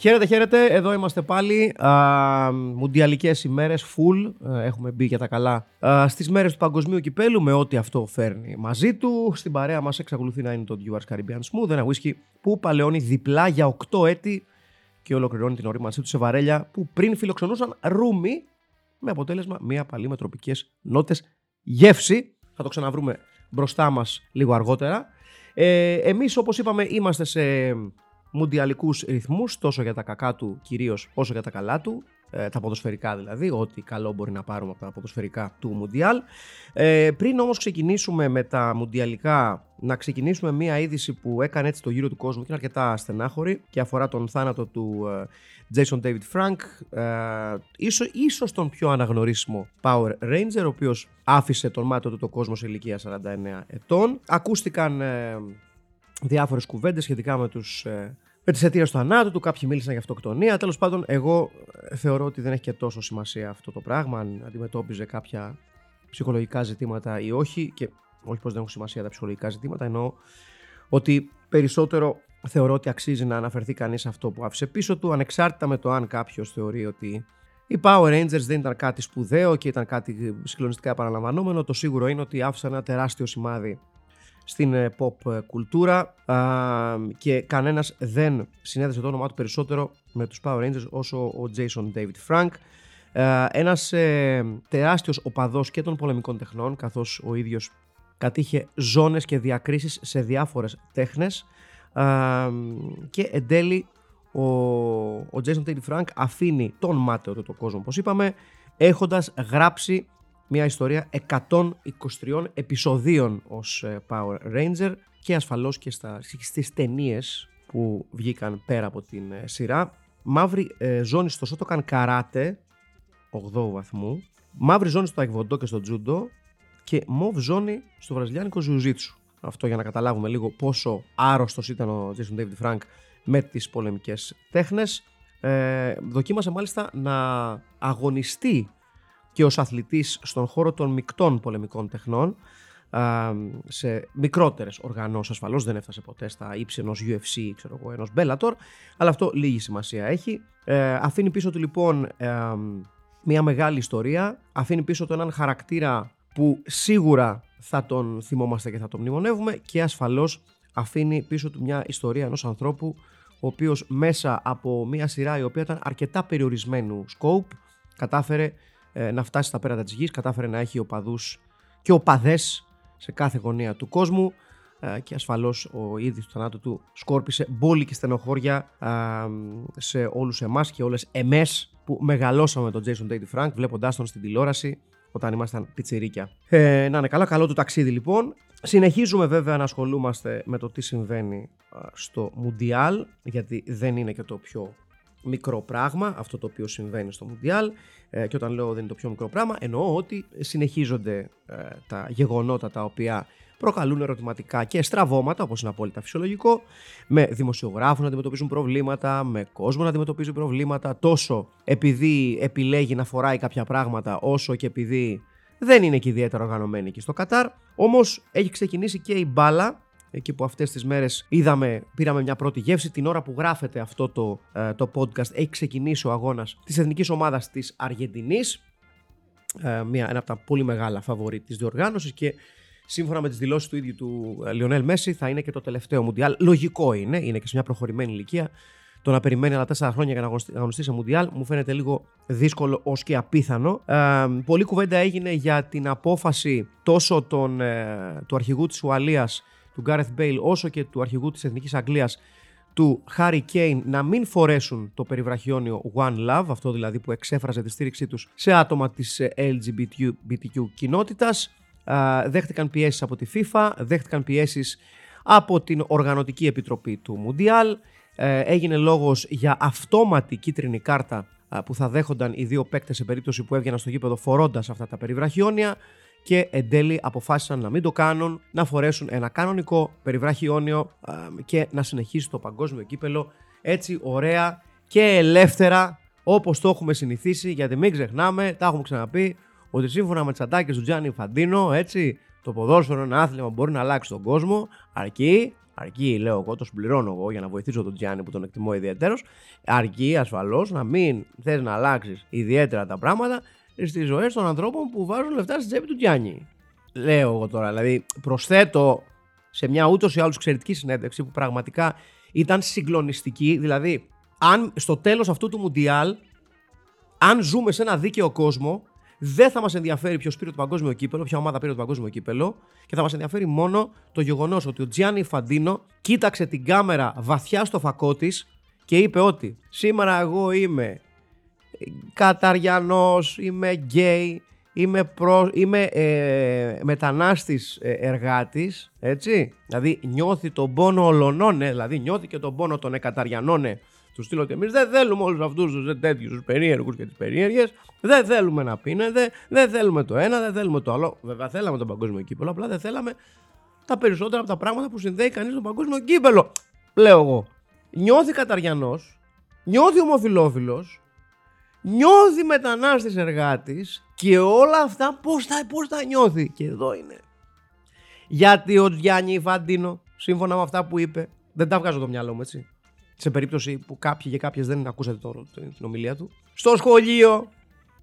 Χαίρετε, χαίρετε. Εδώ είμαστε πάλι. Α, μουντιαλικές ημέρες, full. Ε, έχουμε μπει για τα καλά α, στις μέρες του παγκοσμίου κυπέλου με ό,τι αυτό φέρνει μαζί του. Στην παρέα μας εξακολουθεί να είναι το Dewars Caribbean Smooth, ένα whisky που παλαιώνει διπλά για 8 έτη και ολοκληρώνει την ορίμανσή του σε βαρέλια που πριν φιλοξενούσαν ρούμι με αποτέλεσμα μια παλή με τροπικές νότες γεύση. Θα το ξαναβρούμε μπροστά μας λίγο αργότερα. Ε, εμείς όπως είπαμε είμαστε σε μουντιαλικούς ρυθμούς, τόσο για τα κακά του κυρίως όσο για τα καλά του. Ε, τα ποδοσφαιρικά δηλαδή, ό,τι καλό μπορεί να πάρουμε από τα ποδοσφαιρικά του Μουντιάλ. Ε, πριν όμως ξεκινήσουμε με τα Μουντιαλικά, να ξεκινήσουμε μία είδηση που έκανε έτσι το γύρο του κόσμου και είναι αρκετά στενάχωρη και αφορά τον θάνατο του ε, Jason David Frank, ε, ίσως, ίσως τον πιο αναγνωρίσιμο Power Ranger, ο οποίος άφησε τον μάτο του το κόσμο σε ηλικία 49 ετών. Ακούστηκαν ε, διάφορες κουβέντες σχετικά με, τους, ε, με τις αιτίες του θανάτου του, κάποιοι μίλησαν για αυτοκτονία. Τέλος πάντων, εγώ ε, θεωρώ ότι δεν έχει και τόσο σημασία αυτό το πράγμα, αν αντιμετώπιζε κάποια ψυχολογικά ζητήματα ή όχι και όχι πως δεν έχουν σημασία τα ψυχολογικά ζητήματα, εννοώ ότι περισσότερο θεωρώ ότι αξίζει να αναφερθεί κανείς αυτό που άφησε πίσω του, ανεξάρτητα με το αν κάποιος θεωρεί ότι οι Power Rangers δεν ήταν κάτι σπουδαίο και ήταν κάτι συγκλονιστικά επαναλαμβανόμενο. Το σίγουρο είναι ότι άφησαν ένα τεράστιο σημάδι στην ε, pop ε, κουλτούρα και κανένας δεν συνέδεσε το όνομά του περισσότερο με τους Power Rangers όσο ο Jason David Frank. Ένας ε, τεράστιος οπαδός και των πολεμικών τεχνών καθώς ο ίδιος κατήχε ζώνες και διακρίσεις σε διάφορες τέχνες και εν τέλει ο, ο Jason David Frank αφήνει τον μάταιο του το κόσμο όπως είπαμε έχοντας γράψει μια ιστορία 123 επεισοδίων ως ε, Power Ranger και ασφαλώς και στα, στις ταινίες που βγήκαν πέρα από την ε, σειρά. Μαύρη ε, ζώνη στο Σότοκαν Καράτε 8 βαθμού, μαύρη ζώνη στο Αϊκβοντό και στο Τζούντο και μοβ ζώνη στο Βραζιλιάνικο Ζουζίτσου. Αυτό για να καταλάβουμε λίγο πόσο άρρωστος ήταν ο Jason David Frank με τις πολεμικές τέχνες. Ε, δοκίμασε μάλιστα να αγωνιστεί και ως αθλητής στον χώρο των μεικτών πολεμικών τεχνών σε μικρότερες οργανώσεις ασφαλώς δεν έφτασε ποτέ στα ύψη ενός UFC ξέρω εγώ, ενός Bellator αλλά αυτό λίγη σημασία έχει. Ε, αφήνει πίσω του λοιπόν μια μεγάλη ιστορία αφήνει πίσω του έναν χαρακτήρα που σίγουρα θα τον θυμόμαστε και θα τον μνημονεύουμε και ασφαλώς αφήνει πίσω του μια ιστορία ενός ανθρώπου ο οποίος μέσα από μια σειρά η οποία ήταν αρκετά περιορισμένου scope κατάφερε ε, να φτάσει στα πέρατα της γης, κατάφερε να έχει οπαδούς και οπαδές σε κάθε γωνία του κόσμου ε, και ασφαλώς ο ίδιος του θανάτου του σκόρπισε μπόλικη και στενοχώρια σε όλους εμάς και όλες εμές που μεγαλώσαμε τον Jason David Frank βλέποντάς τον στην τηλεόραση όταν ήμασταν πιτσιρίκια. Ε, να είναι καλά, καλό του ταξίδι λοιπόν. Συνεχίζουμε βέβαια να ασχολούμαστε με το τι συμβαίνει στο Μουντιάλ γιατί δεν είναι και το πιο μικρό πράγμα αυτό το οποίο συμβαίνει στο Μουντιάλ ε, και όταν λέω δεν είναι το πιο μικρό πράγμα εννοώ ότι συνεχίζονται ε, τα γεγονότα τα οποία προκαλούν ερωτηματικά και στραβώματα όπως είναι απόλυτα φυσιολογικό με δημοσιογράφους να αντιμετωπίζουν προβλήματα, με κόσμο να αντιμετωπίζει προβλήματα τόσο επειδή επιλέγει να φοράει κάποια πράγματα όσο και επειδή δεν είναι και ιδιαίτερα οργανωμένη εκεί στο Κατάρ. Όμως έχει ξεκινήσει και η μπάλα εκεί που αυτές τις μέρες είδαμε, πήραμε μια πρώτη γεύση. Την ώρα που γράφεται αυτό το, ε, το podcast έχει ξεκινήσει ο αγώνας της εθνικής ομάδας της Αργεντινής. Ε, μια, ένα από τα πολύ μεγάλα φαβορή της διοργάνωσης και σύμφωνα με τις δηλώσεις του ίδιου του Λιονέλ Μέση θα είναι και το τελευταίο Μουντιάλ. Λογικό είναι, είναι και σε μια προχωρημένη ηλικία. Το να περιμένει άλλα τέσσερα χρόνια για να αγωνιστεί σε Μουντιάλ μου φαίνεται λίγο δύσκολο ως και απίθανο. Ε, πολλή κουβέντα έγινε για την απόφαση τόσο τον, ε, του αρχηγού της Ουαλίας του Gareth Bale όσο και του αρχηγού της Εθνικής Αγγλίας του Harry Kane να μην φορέσουν το περιβραχιόνιο One Love, αυτό δηλαδή που εξέφραζε τη στήριξή τους σε άτομα της ε, LGBTQ κοινότητας. Δέχτηκαν πιέσεις από τη FIFA, δέχτηκαν πιέσεις από την Οργανωτική Επιτροπή του Mundial. Ε, έγινε λόγος για αυτόματη κίτρινη κάρτα που θα δέχονταν οι δύο παίκτες σε περίπτωση που έβγαιναν στο γήπεδο φορώντας αυτά τα περιβραχιόνια και εν τέλει αποφάσισαν να μην το κάνουν, να φορέσουν ένα κανονικό περιβραχιόνιο και να συνεχίσει το παγκόσμιο κύπελο έτσι ωραία και ελεύθερα όπως το έχουμε συνηθίσει γιατί μην ξεχνάμε, τα έχουμε ξαναπεί ότι σύμφωνα με τις ατάκες του Τζάνι Φαντίνο, έτσι, το ποδόσφαιρο είναι ένα άθλημα που μπορεί να αλλάξει τον κόσμο, αρκεί, αρκεί λέω εγώ, το συμπληρώνω εγώ για να βοηθήσω τον Τζάνι που τον εκτιμώ ιδιαίτερος, αρκεί ασφαλώς να μην θες να αλλάξεις ιδιαίτερα τα πράγματα στις ζωές των ανθρώπων που βάζουν λεφτά στην τσέπη του Τζάνι. Λέω εγώ τώρα, δηλαδή προσθέτω σε μια ούτως ή άλλως εξαιρετική συνέντευξη που πραγματικά ήταν συγκλονιστική, δηλαδή αν στο τέλος αυτού του Μουντιάλ, αν ζούμε σε ένα δίκαιο κόσμο, δεν θα μας ενδιαφέρει ποιος πήρε το παγκόσμιο κύπελο, ποια ομάδα πήρε το παγκόσμιο κύπελο και θα μας ενδιαφέρει μόνο το γεγονός ότι ο Τζιάννη Φαντίνο κοίταξε την κάμερα βαθιά στο φακό της και είπε ότι σήμερα εγώ είμαι Καταριανός, είμαι γκέι, είμαι, προ, είμαι ε, μετανάστης ε, εργάτης, έτσι. Δηλαδή νιώθει τον πόνο ολονών, δηλαδή νιώθει και τον πόνο των εκαταριανών του στείλω ότι εμείς δεν θέλουμε όλους αυτούς τους τέτοιους τους περίεργους και τις περίεργες. Δεν θέλουμε να πίνετε, δεν θέλουμε το ένα, δεν θέλουμε το άλλο. Βέβαια, θέλαμε τον παγκόσμιο κύπελο, απλά δεν θέλαμε τα περισσότερα από τα πράγματα που συνδέει κανείς τον παγκόσμιο κύπελο. Λέω εγώ. Νιώθει καταριανός, νιώθει ομοφυλόφιλος, νιώθει μετανάστης εργάτης και όλα αυτά πώς θα, πώς θα νιώθει. Και εδώ είναι. Γιατί ο Γιάννη Φαντίνο, σύμφωνα με αυτά που είπε, δεν τα βγάζω το μυαλό μου έτσι σε περίπτωση που κάποιοι και κάποιες δεν ακούσατε τώρα την ομιλία του. Στο σχολείο,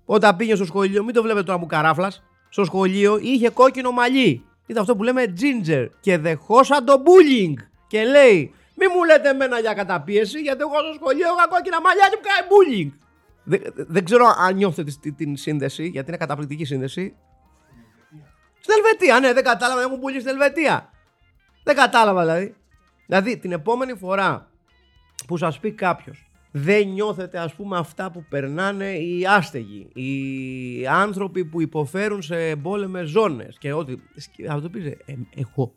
όταν πήγε στο σχολείο, μην το βλέπετε τώρα μου καράφλας. Στο σχολείο είχε κόκκινο μαλλί. Ήταν αυτό που λέμε ginger. Και δεχόσα το bullying. Και λέει, μη μου λέτε εμένα για καταπίεση, γιατί εγώ στο σχολείο είχα κόκκινα μαλλιά και μου κάνει bullying. Δεν, δεν ξέρω αν νιώθετε την, την σύνδεση, γιατί είναι καταπληκτική σύνδεση. Στην Ελβετία, ναι, δεν κατάλαβα, έχουν πουλήσει στην Ελβετία. Δεν κατάλαβα δηλαδή. Δηλαδή την επόμενη φορά που σας πει κάποιος δεν νιώθετε ας πούμε αυτά που περνάνε οι άστεγοι, οι άνθρωποι που υποφέρουν σε εμπόλεμες ζώνες και ότι αυτό πεις ε, εγώ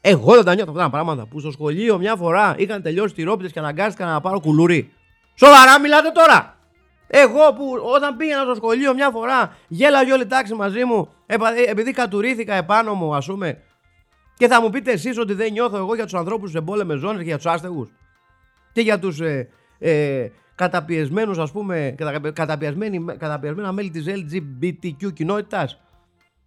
εγώ δεν τα νιώθω αυτά τα πράγματα που στο σχολείο μια φορά είχαν τελειώσει τη ρόπιτες και αναγκάστηκαν να πάρω κουλούρι. Σοβαρά μιλάτε τώρα! Εγώ που όταν πήγαινα στο σχολείο μια φορά γέλαγε όλη τάξη μαζί μου ε, επειδή κατουρίθηκα επάνω μου ας πούμε και θα μου πείτε εσείς ότι δεν νιώθω εγώ για τους ανθρώπους σε εμπόλεμες ζώνες και για τους άστεγους; Και για τους ε, ε, καταπιεσμένους ας πούμε καταπιεσμένα μέλη της LGBTQ κοινότητας;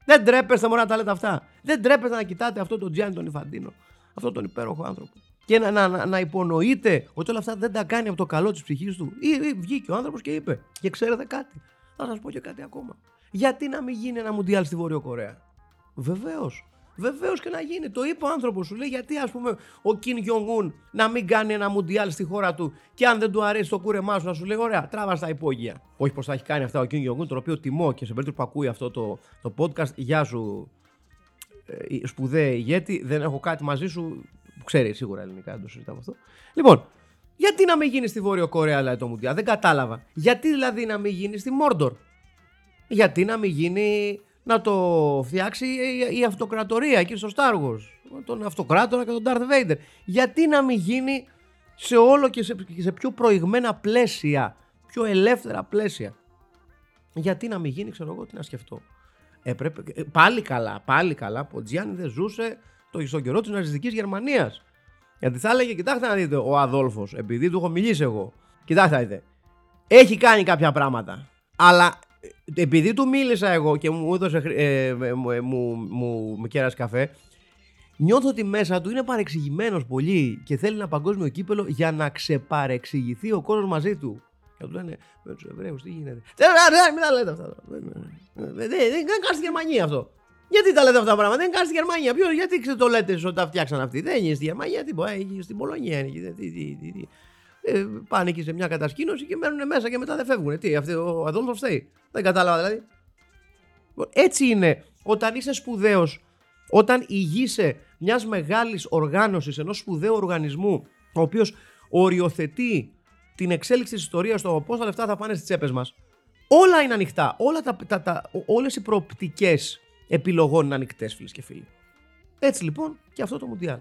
Δεν τρέπεστε μόνο να τα λέτε αυτά. Δεν τρέπεστε να κοιτάτε αυτό τον Τζιάννη τον Ιφαντίνο. Αυτό τον υπέροχο άνθρωπο. Και να, να, να υπονοείτε ότι όλα αυτά δεν τα κάνει από το καλό της ψυχής του. Ή, ή βγήκε ο άνθρωπος και είπε. Και ξέρετε κάτι. Θα σας πω και κάτι ακόμα. Γιατί να μην γίνει ένα Μουντιάλ στη Βόρειο Κορέα; Βεβαίως. Βεβαίως και να γίνει. Το είπε ο άνθρωπος σου. Λέει γιατί ας πούμε ο Κιν Γιονγκούν να μην κάνει ένα μουντιάλ στη χώρα του και αν δεν του αρέσει το κούρεμά σου να σου λέει: Ωραία, τράβα στα υπόγεια. Όχι πως θα έχει κάνει αυτά ο Κιν Γιονγκούν, τον οποίο τιμώ και σε περίπτωση που ακούει αυτό το, το podcast, γεια σου ε, σπουδαία ηγέτη. Δεν έχω κάτι μαζί σου που ξέρει σίγουρα ελληνικά, δεν το συζητάμε αυτό. Λοιπόν, γιατί να μην γίνει στη Βόρειο Κορέα δηλαδή, το Μουντιάλ, δεν κατάλαβα. Γιατί δηλαδή να μην γίνει στη Μόρντορ; Γιατί να μην γίνει να το φτιάξει η αυτοκρατορία εκεί στο Star Wars; Τον αυτοκράτορα και τον Darth Vader. Γιατί να μην γίνει σε όλο και σε, σε πιο προηγμένα πλαίσια, πιο ελεύθερα πλαίσια; Γιατί να μην γίνει, ξέρω εγώ, τι να σκεφτώ. Έπρεπε, ε, πάλι καλά, πάλι καλά που ο Τζιάννη δεν ζούσε το, στον καιρό της ναζιστικής Γερμανίας. Γιατί θα έλεγε, κοιτάξτε να δείτε, ο Αδόλφος, επειδή του έχω μιλήσει εγώ, κοιτάξτε να δείτε, έχει κάνει κάποια πράγματα. Αλλά επειδή του μίλησα εγώ και μου έδωσε ε, ε, μου, ε, μου, μου, μου κέρασε καφέ, νιώθω ότι μέσα του είναι παρεξηγημένος πολύ και θέλει ένα παγκόσμιο κύπελο για να ξεπαρεξηγηθεί ο κόσμος μαζί του. Και του λένε με του Εβραίου τι γίνεται. Μην τα λέτε αυτά. Δεν κάνει στη Γερμανία αυτό. Γιατί τα λέτε αυτά τα πράγματα, δεν κάνει στη Γερμανία. Ποιος, γιατί το λέτε ότι τα φτιάξαν αυτοί; Δεν είναι στη Γερμανία, τίποτα. Στην Πολωνία είναι ε, πάνε εκεί σε μια κατασκήνωση και μένουν μέσα και μετά δεν φεύγουν. Τι, αυτό ο Αδόλφο φταίει; Δεν κατάλαβα δηλαδή. Λοιπόν, έτσι είναι όταν είσαι σπουδαίος, όταν ηγείσαι μιας μεγάλης οργάνωσης, ενός σπουδαίου οργανισμού, ο οποίος οριοθετεί την εξέλιξη της ιστορίας στο πόσα λεφτά θα πάνε στις τσέπες μας. Όλα είναι ανοιχτά. Όλα τα, τα, τα, όλες οι προοπτικές επιλογών είναι ανοιχτές, φίλες και φίλοι. Έτσι λοιπόν και αυτό το Μουντιάλ.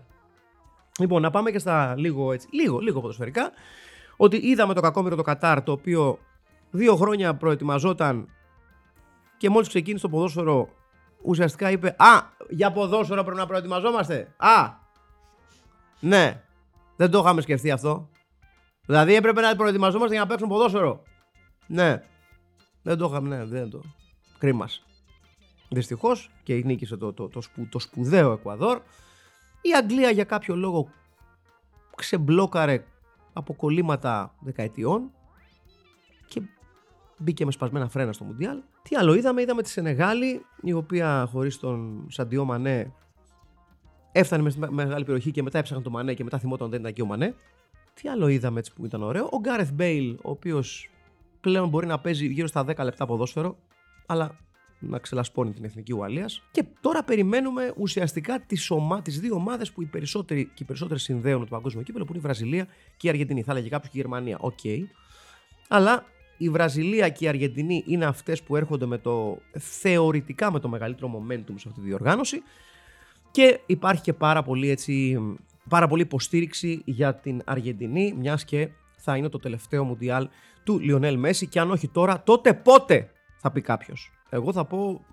Λοιπόν, να πάμε και στα λίγο έτσι, λίγο, λίγο ποδοσφαιρικά. Ότι είδαμε το κακόμοιρο το Κατάρ, το οποίο δύο χρόνια προετοιμαζόταν και μόλις ξεκίνησε το ποδόσφαιρο ουσιαστικά είπε Α, για ποδόσφαιρο πρέπει να προετοιμαζόμαστε. Α, ναι, δεν το είχαμε σκεφτεί αυτό. Δηλαδή έπρεπε να προετοιμαζόμαστε για να παίξουν ποδόσφαιρο. Ναι, δεν το είχαμε, ναι, δεν το. Κρίμα. Δυστυχώς και νίκησε το, το, το, σπου, το σπουδαίο Εκουαδόρ. Η Αγγλία για κάποιο λόγο ξεμπλόκαρε από κολλήματα δεκαετιών και μπήκε με σπασμένα φρένα στο Μουντιάλ. Τι άλλο είδαμε, είδαμε τη Σενεγάλη, η οποία χωρίς τον Σαντιό Μανέ έφτανε με μεγάλη περιοχή και μετά έψαχναν τον Μανέ και μετά θυμόταν δεν ήταν εκεί ο Μανέ. Τι άλλο είδαμε έτσι που ήταν ωραίο. Ο Γκάρεθ Μπέιλ, ο οποίος πλέον μπορεί να παίζει γύρω στα 10 λεπτά ποδόσφαιρο, αλλά να ξελασπώνει την εθνική Ουαλίας. Και τώρα περιμένουμε ουσιαστικά τι ομά, τις δύο ομάδες που οι περισσότεροι και οι περισσότεροι συνδέουν το παγκόσμιο κύπελλο, που είναι η Βραζιλία και η Αργεντινή. Θα έλεγε κάποιος και η Γερμανία. OK. Okay. Αλλά η Βραζιλία και η Αργεντινή είναι αυτές που έρχονται με το θεωρητικά με το μεγαλύτερο momentum σε αυτή τη διοργάνωση. Και υπάρχει και πάρα πολύ, έτσι, πάρα πολύ υποστήριξη για την Αργεντινή, μιας και θα είναι το τελευταίο Μουντιάλ του Λιονέλ Μέση. Και αν όχι τώρα, τότε πότε θα πει κάποιος. Εγώ θα πω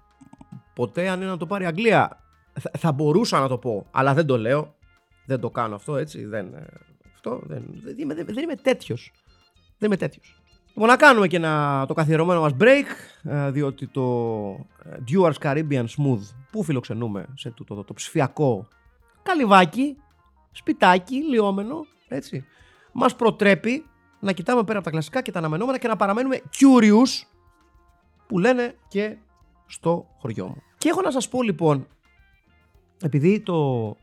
ποτέ αν είναι να το πάρει η Αγγλία. Θα, θα μπορούσα να το πω, αλλά δεν το λέω. Δεν το κάνω αυτό έτσι. Δεν, ε, αυτό, δεν, δεν, είμαι, δεν, δεν είμαι τέτοιος. Δεν είμαι τέτοιος. Λοιπόν, να κάνουμε και ένα, το καθιερωμένο μας break, ε, διότι το ε, Duars Caribbean Smooth που φιλοξενούμε σε το, το, το ψηφιακό καλυβάκι, σπιτάκι, λιόμενο, έτσι, μας προτρέπει να κοιτάμε πέρα από τα κλασικά και τα αναμενόμενα και να παραμένουμε curious που λένε και στο χωριό μου. Και έχω να σας πω λοιπόν, επειδή το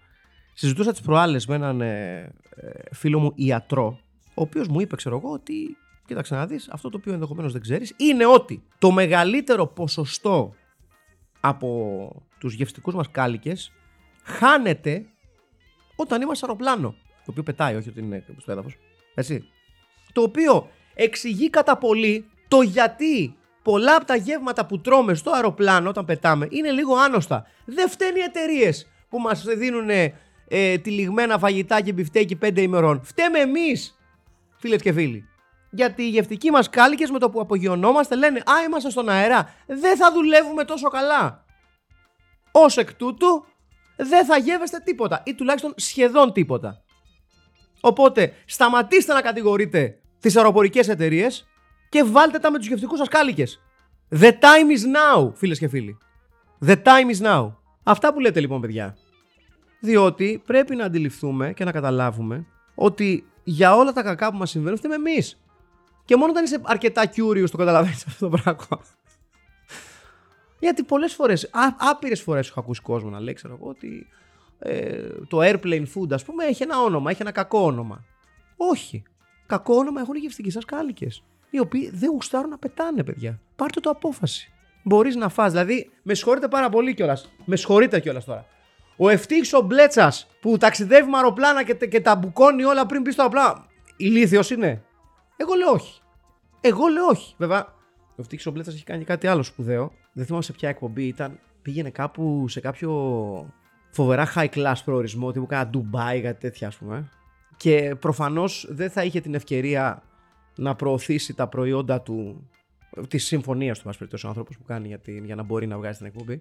συζητούσα τις προάλλες με έναν ε, ε, φίλο μου ιατρό, ο οποίος μου είπε, ξέρω εγώ, ότι κοίταξε να δεις, αυτό το οποίο ενδεχομένως δεν ξέρεις, είναι ότι το μεγαλύτερο ποσοστό από τους γευστικούς μας κάλικες χάνεται όταν είμαστε αεροπλάνο, το οποίο πετάει, όχι ότι είναι στο έδαφος, έτσι. Το οποίο εξηγεί κατά πολύ το γιατί πολλά από τα γεύματα που τρώμε στο αεροπλάνο όταν πετάμε είναι λίγο άνοστα. Δεν φταίνει οι εταιρείες που μας δίνουν ε, τυλιγμένα φαγητά και μπιφτέκι 5 ημερών. Φταίμε εμείς, φίλες και φίλοι. Γιατί οι γευτικοί μας κάλικες με το που απογειωνόμαστε λένε Α, είμαστε στον αέρα. Δεν θα δουλεύουμε τόσο καλά. Ω εκ τούτου, δεν θα γεύεστε τίποτα ή τουλάχιστον σχεδόν τίποτα. Οπότε, σταματήστε να κατηγορείτε τις αεροπορικές εταιρείες και βάλτε τα με τους γευτικούς σας κάλικες. The time is now, φίλες και φίλοι. The time is now. Αυτά που λέτε λοιπόν παιδιά. Διότι πρέπει να αντιληφθούμε και να καταλάβουμε ότι για όλα τα κακά που μας συμβαίνουν φταίμε εμείς. Και μόνο όταν είσαι αρκετά curious το καταλαβαίνεις αυτό το πράγμα. Γιατί πολλές φορές, άπειρες φορές έχω ακούσει κόσμο να λέει, ξέρω εγώ, ότι ε, το airplane food ας πούμε έχει ένα όνομα, έχει ένα κακό όνομα. Όχι. Κακό όνομα έχουν οι γευστικοί σας κάλικες οι οποίοι δεν γουστάρουν να πετάνε, παιδιά. Πάρτε το απόφαση. Μπορείς να φας. Δηλαδή, με συγχωρείτε πάρα πολύ κιόλας. Με συγχωρείτε κιόλας τώρα. Ο ευτύχης ο Μπλέτσας που ταξιδεύει με αεροπλάνα και, και τα μπουκώνει όλα πριν πει στο απλά. Ηλίθιος είναι. Εγώ λέω όχι. Εγώ λέω όχι. Βέβαια, ο ευτύχης ο Μπλέτσας έχει κάνει κάτι άλλο σπουδαίο. Δεν θυμάμαι σε ποια εκπομπή ήταν. Πήγαινε κάπου σε κάποιο φοβερά high class προορισμό, τύπου κάνα Dubai, κάτι τέτοια ας πούμε. Και προφανώς δεν θα είχε την ευκαιρία να προωθήσει τα προϊόντα του, της συμφωνίας του, μας ο άνθρωπος που κάνει για, την, για να μπορεί να βγάζει την εκπομπή.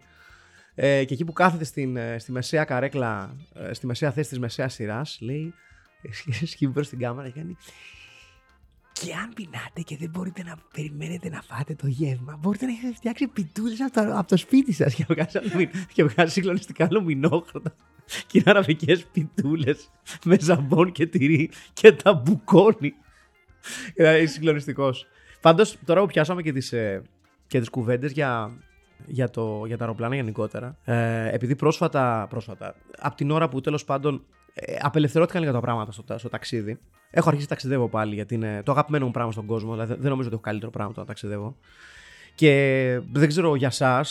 Ε, και εκεί που κάθεται στην, ε, στη μεσαία καρέκλα, ε, στη μεσαία θέση της μεσαίας σειράς, λέει, σκύβει προς την κάμερα και κάνει. Και αν πεινάτε και δεν μπορείτε να περιμένετε να φάτε το γεύμα, μπορείτε να έχετε φτιάξει πιτούλες από, το, από το σπίτι σας και βγάζει συγκλονιστικά λουμινόχρωτα και είναι αραβικές πιτούλες με ζαμπόν και τυρί και τα μπουκόνι. Είναι συγκλονιστικός. Πάντως, τώρα που πιάσαμε και τις ε, και τις κουβέντες για, για, το, για τα αεροπλάνα γενικότερα, ε, επειδή πρόσφατα, πρόσφατα, από την ώρα που τέλος πάντων ε, απελευθερώθηκαν λίγα τα πράγματα στο, στο ταξίδι, έχω αρχίσει να ταξιδεύω πάλι γιατί είναι το αγαπημένο μου πράγμα στον κόσμο. Δηλαδή, δεν νομίζω ότι έχω καλύτερο πράγμα το να ταξιδεύω. Και δεν ξέρω για εσά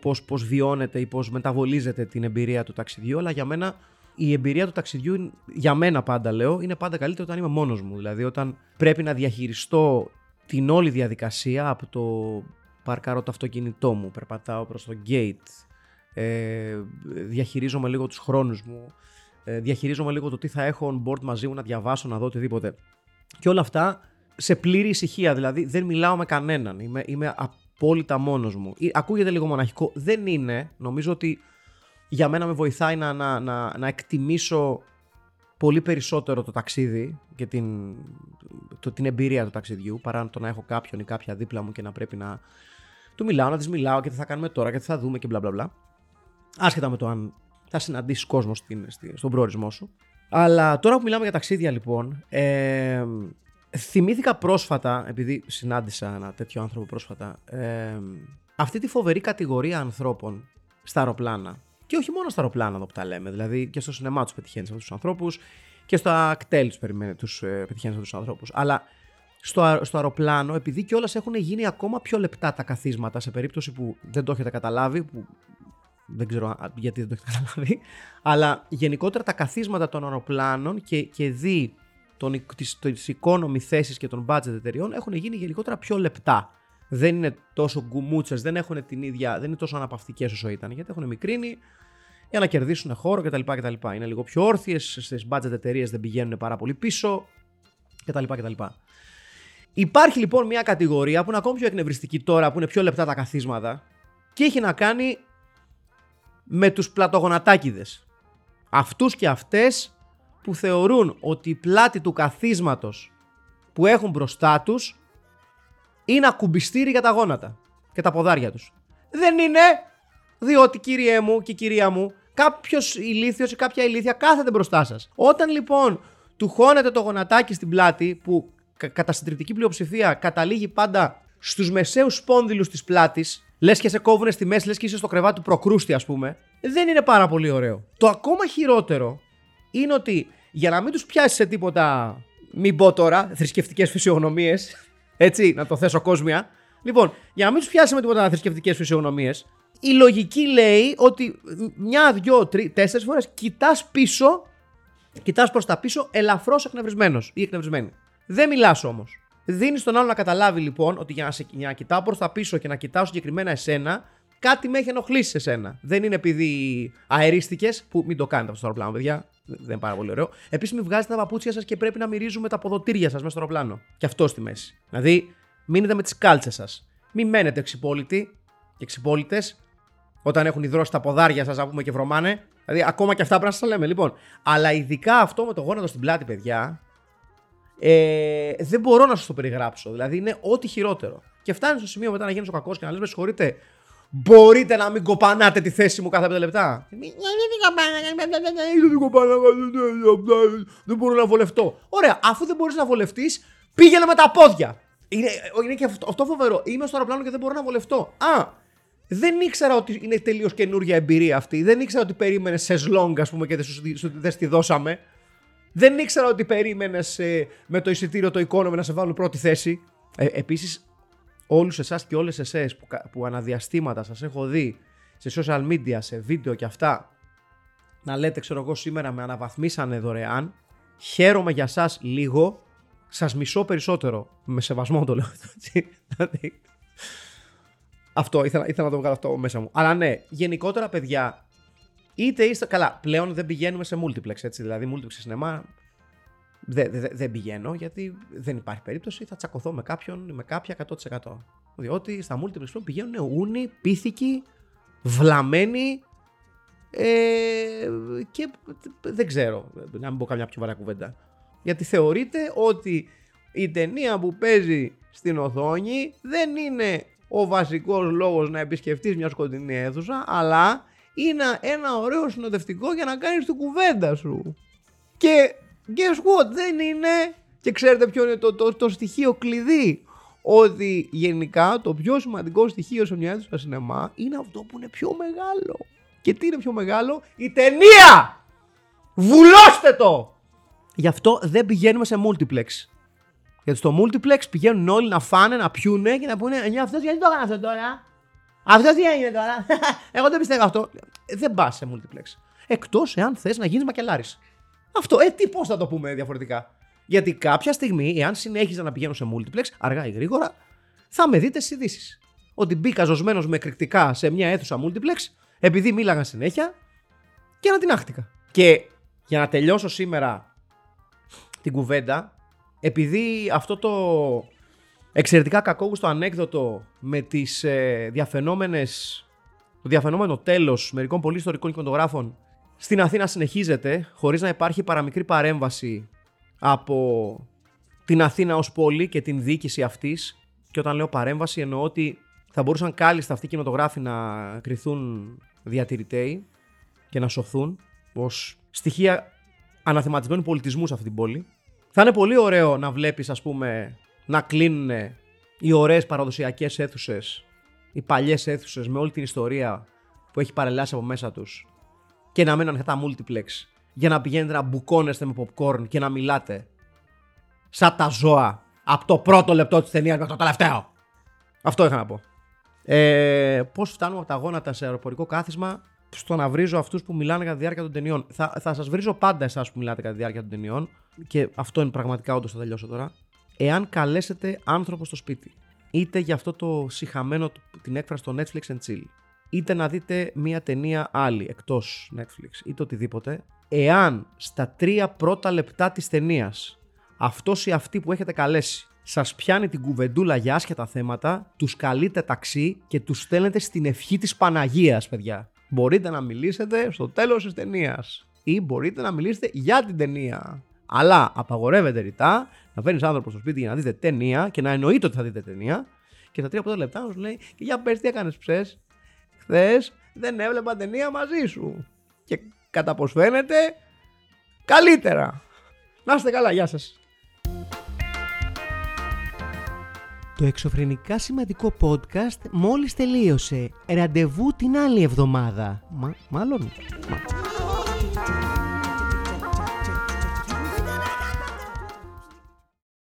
πώς, πώς βιώνετε ή πώς μεταβολίζετε την εμπειρία του ταξιδιού, αλλά για μένα η εμπειρία του ταξιδιού, για μένα πάντα λέω, είναι πάντα καλύτερη όταν είμαι μόνος μου. Δηλαδή, όταν πρέπει να διαχειριστώ την όλη διαδικασία από το παρκάρω το αυτοκίνητό μου, περπατάω προς το gate, ε, διαχειρίζομαι λίγο τους χρόνους μου, ε, διαχειρίζομαι λίγο το τι θα έχω on board μαζί μου να διαβάσω, να δω οτιδήποτε. Και όλα αυτά σε πλήρη ησυχία, δηλαδή δεν μιλάω με κανέναν. Είμαι, είμαι απόλυτα μόνος μου. Ή- Ακούγεται λίγο μοναχικό. Δεν είναι. Νομίζω ότι για μένα με βοηθάει να, να, να, να εκτιμήσω πολύ περισσότερο το ταξίδι και την, το, την εμπειρία του ταξιδιού παρά το να έχω κάποιον ή κάποια δίπλα μου και να πρέπει να του μιλάω, να της μιλάω και τι θα κάνουμε τώρα και τι θα δούμε και μπλα μπλα μπλα. Άσχετα με το αν θα συναντήσεις κόσμο στην, στη- στον προορισμό σου. Αλλά τώρα που μιλάμε για ταξίδια λοιπόν, ε, θυμήθηκα πρόσφατα, επειδή συνάντησα ένα τέτοιο άνθρωπο πρόσφατα, ε, αυτή τη φοβερή κατηγορία ανθρώπων στα αεροπλάνα. Και όχι μόνο στα αεροπλάνα εδώ που τα λέμε, δηλαδή και στο σινεμά τους πετυχαίνεις αυτούς τους ανθρώπους και στα κτέλ τους περιμένει τους ε, πετυχαίνεις αυτούς τους ανθρώπους. Αλλά στο, αε- στο αεροπλάνο, επειδή κιόλας έχουν γίνει ακόμα πιο λεπτά τα καθίσματα σε περίπτωση που δεν το έχετε καταλάβει, που δεν ξέρω α- γιατί δεν το έχετε καταλάβει, αλλά γενικότερα τα καθίσματα των αεροπλάνων και, και δι των, οικ- τις, τις economy θέσεις και των budget εταιριών έχουν γίνει γενικότερα πιο λεπτά. Δεν είναι τόσο γκουμούτσες, δεν έχουν την ίδια, δεν είναι τόσο αναπαυτικές όσο ήταν, γιατί έχουν μικρύνει για να κερδίσουν χώρο κτλ. κτλ. Είναι λίγο πιο όρθιες, στις budget εταιρείες δεν πηγαίνουν πάρα πολύ πίσω κτλ. κτλ. Υπάρχει λοιπόν μια κατηγορία που είναι ακόμη πιο εκνευριστική τώρα, που είναι πιο λεπτά τα καθίσματα και έχει να κάνει με τους πλατογονατάκιδες. Αυτούς και αυτές που θεωρούν ότι η πλάτη του καθίσματος που έχουν μπροστά τους είναι ακουμπιστήρι για τα γόνατα και τα ποδάρια τους. Δεν είναι, διότι κύριέ μου και κυρία μου, κάποιος ηλίθιος ή κάποια ηλίθια κάθεται μπροστά σας. Όταν λοιπόν του χώνεται το γονατάκι στην πλάτη που κα- κατά συντριπτική πλειοψηφία καταλήγει πάντα στους μεσαίους σπόνδυλους της πλάτης, λες και σε κόβουνες στη μέση, λες και είσαι στο κρεβάτι του προκρούστη ας πούμε, δεν είναι πάρα πολύ ωραίο. Το ακόμα χειρότερο είναι ότι για να μην τους πιάσεις σε τίποτα, μην πω τώρα, θρησκευτικές φυσιογνωμίες, έτσι, να το θέσω κόσμια. Λοιπόν, για να μην τους πιάσει με τίποτα θρησκευτικέ φυσιογνωμίες, η λογική λέει ότι μια, δυο, τρει, τέσσερις φορές κοιτάς πίσω, κοιτάς προς τα πίσω, ελαφρώς εκνευρισμένος ή εκνευρισμένη. Δεν μιλάς όμως. Δίνεις τον άλλο να καταλάβει λοιπόν ότι για να, σε, για να κοιτάω προς τα πίσω και να κοιτάω συγκεκριμένα εσένα, κάτι με έχει ενοχλήσει εσένα. Δεν είναι επειδή αερίστηκες, που μην το κάνετε αυτό στο αεροπλάνο, παιδιά. Δεν είναι πάρα πολύ ωραίο. Επίσης, μην βγάζετε τα παπούτσια σας και πρέπει να μυρίζουμε τα ποδοτήρια σας μέσα στο αεροπλάνο. Και αυτό στη μέση. Δηλαδή, μείνετε με τις κάλτσες σας. Μην μένετε εξυπόλυτοι και εξυπόλυτες όταν έχουν υδρώσει τα ποδάρια σας, να πούμε και βρωμάνε. Δηλαδή, ακόμα και αυτά πρέπει να σας τα λέμε. Λοιπόν, αλλά ειδικά αυτό με το γόνατο στην πλάτη, παιδιά, ε, δεν μπορώ να σας το περιγράψω. Δηλαδή, είναι ό,τι χειρότερο. Και φτάνει στο σημείο μετά να γίνεις ο κακός και να λες: Με συγχωρείτε, μπορείτε να μην κοπανάτε τη θέση μου κάθε πέντε λεπτά. Δεν κοπανάω, δεν μπορώ να βολευτώ. Ωραία, αφού δεν μπορείς να βολευτείς, πήγαινε με τα πόδια. Είναι, είναι και αυτό, αυτό φοβερό. Είμαι στο αεροπλάνο και δεν μπορώ να βολευτώ. Α, δεν ήξερα ότι είναι τελείως καινούργια εμπειρία αυτή. Δεν ήξερα ότι περίμενες σε σλόγγ, ας πούμε, και δεν σου, σου- δεν στη δώσαμε. Δεν ήξερα ότι περίμενες με το εισιτήριο το economy να σε βάλουν πρώτη θέση. Ε, Επίσης, όλους εσάς και όλες εσές που, κα- που αναδιαστήματα σας έχω δει σε social media, σε βίντεο και αυτά, να λέτε, ξέρω εγώ, σήμερα με αναβαθμίσανε δωρεάν. Χαίρομαι για σας λίγο. Σας μισώ περισσότερο. Με σεβασμό το λέω αυτό, έτσι. Δηλαδή, αυτό, ήθελα, ήθελα να το βγάλω αυτό μέσα μου. Αλλά ναι, γενικότερα, παιδιά, είτε είστε. Καλά, πλέον δεν πηγαίνουμε σε multiplex, έτσι. Δηλαδή, multiplex σε σινεμά δεν δε, δεν πηγαίνω γιατί δεν υπάρχει περίπτωση. Θα τσακωθώ με κάποιον ή με κάποια 100%. Διότι στα multiplex πλέον πηγαίνουν ούνοι, πίθηκοι, βλαμμένοι ε, και δεν ξέρω, να μην πω καμιά πιο βαριά κουβέντα. Γιατί θεωρείται ότι η ταινία που παίζει στην οθόνη δεν είναι ο βασικός λόγος να επισκεφτείς μια σκοτεινή αίθουσα, αλλά είναι ένα ωραίο συνοδευτικό για να κάνεις την κουβέντα σου. Και guess what, δεν είναι. Και ξέρετε ποιο είναι το, το, το στοιχείο κλειδί. Ότι γενικά το πιο σημαντικό στοιχείο σε μια αίθουσα σινεμά είναι αυτό που είναι πιο μεγάλο. Και τι είναι πιο μεγάλο, η ταινία! Βουλώστε το! Γι' αυτό δεν πηγαίνουμε σε multiplex. Γιατί στο multiplex πηγαίνουν όλοι να φάνε, να πιούνε και να πούνε «Ε, αυτός γιατί το έκανε αυτό τώρα; Αυτός τι έγινε τώρα; Εγώ δεν πιστεύω αυτό. Ε, Δεν πας σε multiplex. Εκτός εάν θες να γίνεις μακελάρης. Αυτό, ε, τι πώς θα το πούμε διαφορετικά; Γιατί κάποια στιγμή, εάν συνέχιζα να πηγαίνω σε multiplex, αργά ή γρήγορα, θα με δείτε στις ειδήσεις. Ότι μπήκα ζωσμένος με εκρηκτικά σε μια αίθουσα multiplex, επειδή μίλαγα συνέχεια και ανατινάχτηκα. Και για να τελειώσω σήμερα την κουβέντα, επειδή αυτό το, Εξαιρετικά κακόγουστο ανέκδοτο με τις ε, διαφαινόμενες, το διαφαινόμενο τέλος μερικών πολύ ιστορικών εικονογράφων στην Αθήνα συνεχίζεται χωρίς να υπάρχει παραμικρή παρέμβαση από την Αθήνα ως πόλη και την διοίκηση αυτής και όταν λέω παρέμβαση εννοώ ότι θα μπορούσαν κάλλιστα αυτοί οι κινηματογράφοι να κρυθούν διατηρητέοι και να σωθούν ως στοιχεία αναθεματισμένου πολιτισμού σε αυτή την πόλη. Θα είναι πολύ ωραίο να βλέπεις ας πούμε να κλείνουν οι ωραίες παραδοσιακές αίθουσες, οι παλιές αίθουσες με όλη την ιστορία που έχει παρελάσει από μέσα τους και να μένουν τα multiplex για να πηγαίνετε να μπουκώνεστε με popcorn και να μιλάτε σαν τα ζώα από το πρώτο λεπτό της ταινίας μέχρι το τελευταίο. Αυτό είχα να πω. Ε, Πώς φτάνουμε από τα γόνατα σε αεροπορικό κάθισμα στο να βρίζω αυτούς που μιλάνε κατά τη διάρκεια των ταινιών. Θα, θα σας βρίζω πάντα εσάς που μιλάτε κατά τη διάρκεια των ταινιών. Και αυτό είναι πραγματικά όντως θα τελειώσω τώρα. Εάν καλέσετε άνθρωπο στο σπίτι, είτε για αυτό το συχαμένο την έκφραση στο Netflix and chill, είτε να δείτε μια ταινία άλλη εκτός Netflix, είτε οτιδήποτε, εάν στα τρία πρώτα λεπτά της ταινίας αυτός ή αυτή που έχετε καλέσει σας πιάνει την κουβεντούλα για άσχετα θέματα, τους καλείτε ταξί και τους στέλνετε στην ευχή της Παναγίας, παιδιά. Μπορείτε να μιλήσετε στο τέλος της ταινίας. Ή μπορείτε να μιλήσετε για την ταινία. Αλλά απαγορεύεται ρητά να φέρνεις άνθρωπο στο σπίτι για να δείτε ταινία και να εννοείται ότι θα δείτε ταινία. Και στα τρία πρώτα λεπτά να σου λέει: Και για πες τι έκανες ψες. Χθες δεν έβλεπα ταινία μαζί σου. Και κατά πώ φαίνεται, καλύτερα. Να είστε καλά, γεια σας. Το εξωφρενικά σημαντικό podcast μόλις τελείωσε. Ραντεβού την άλλη εβδομάδα. Μα, μάλλον... Μα...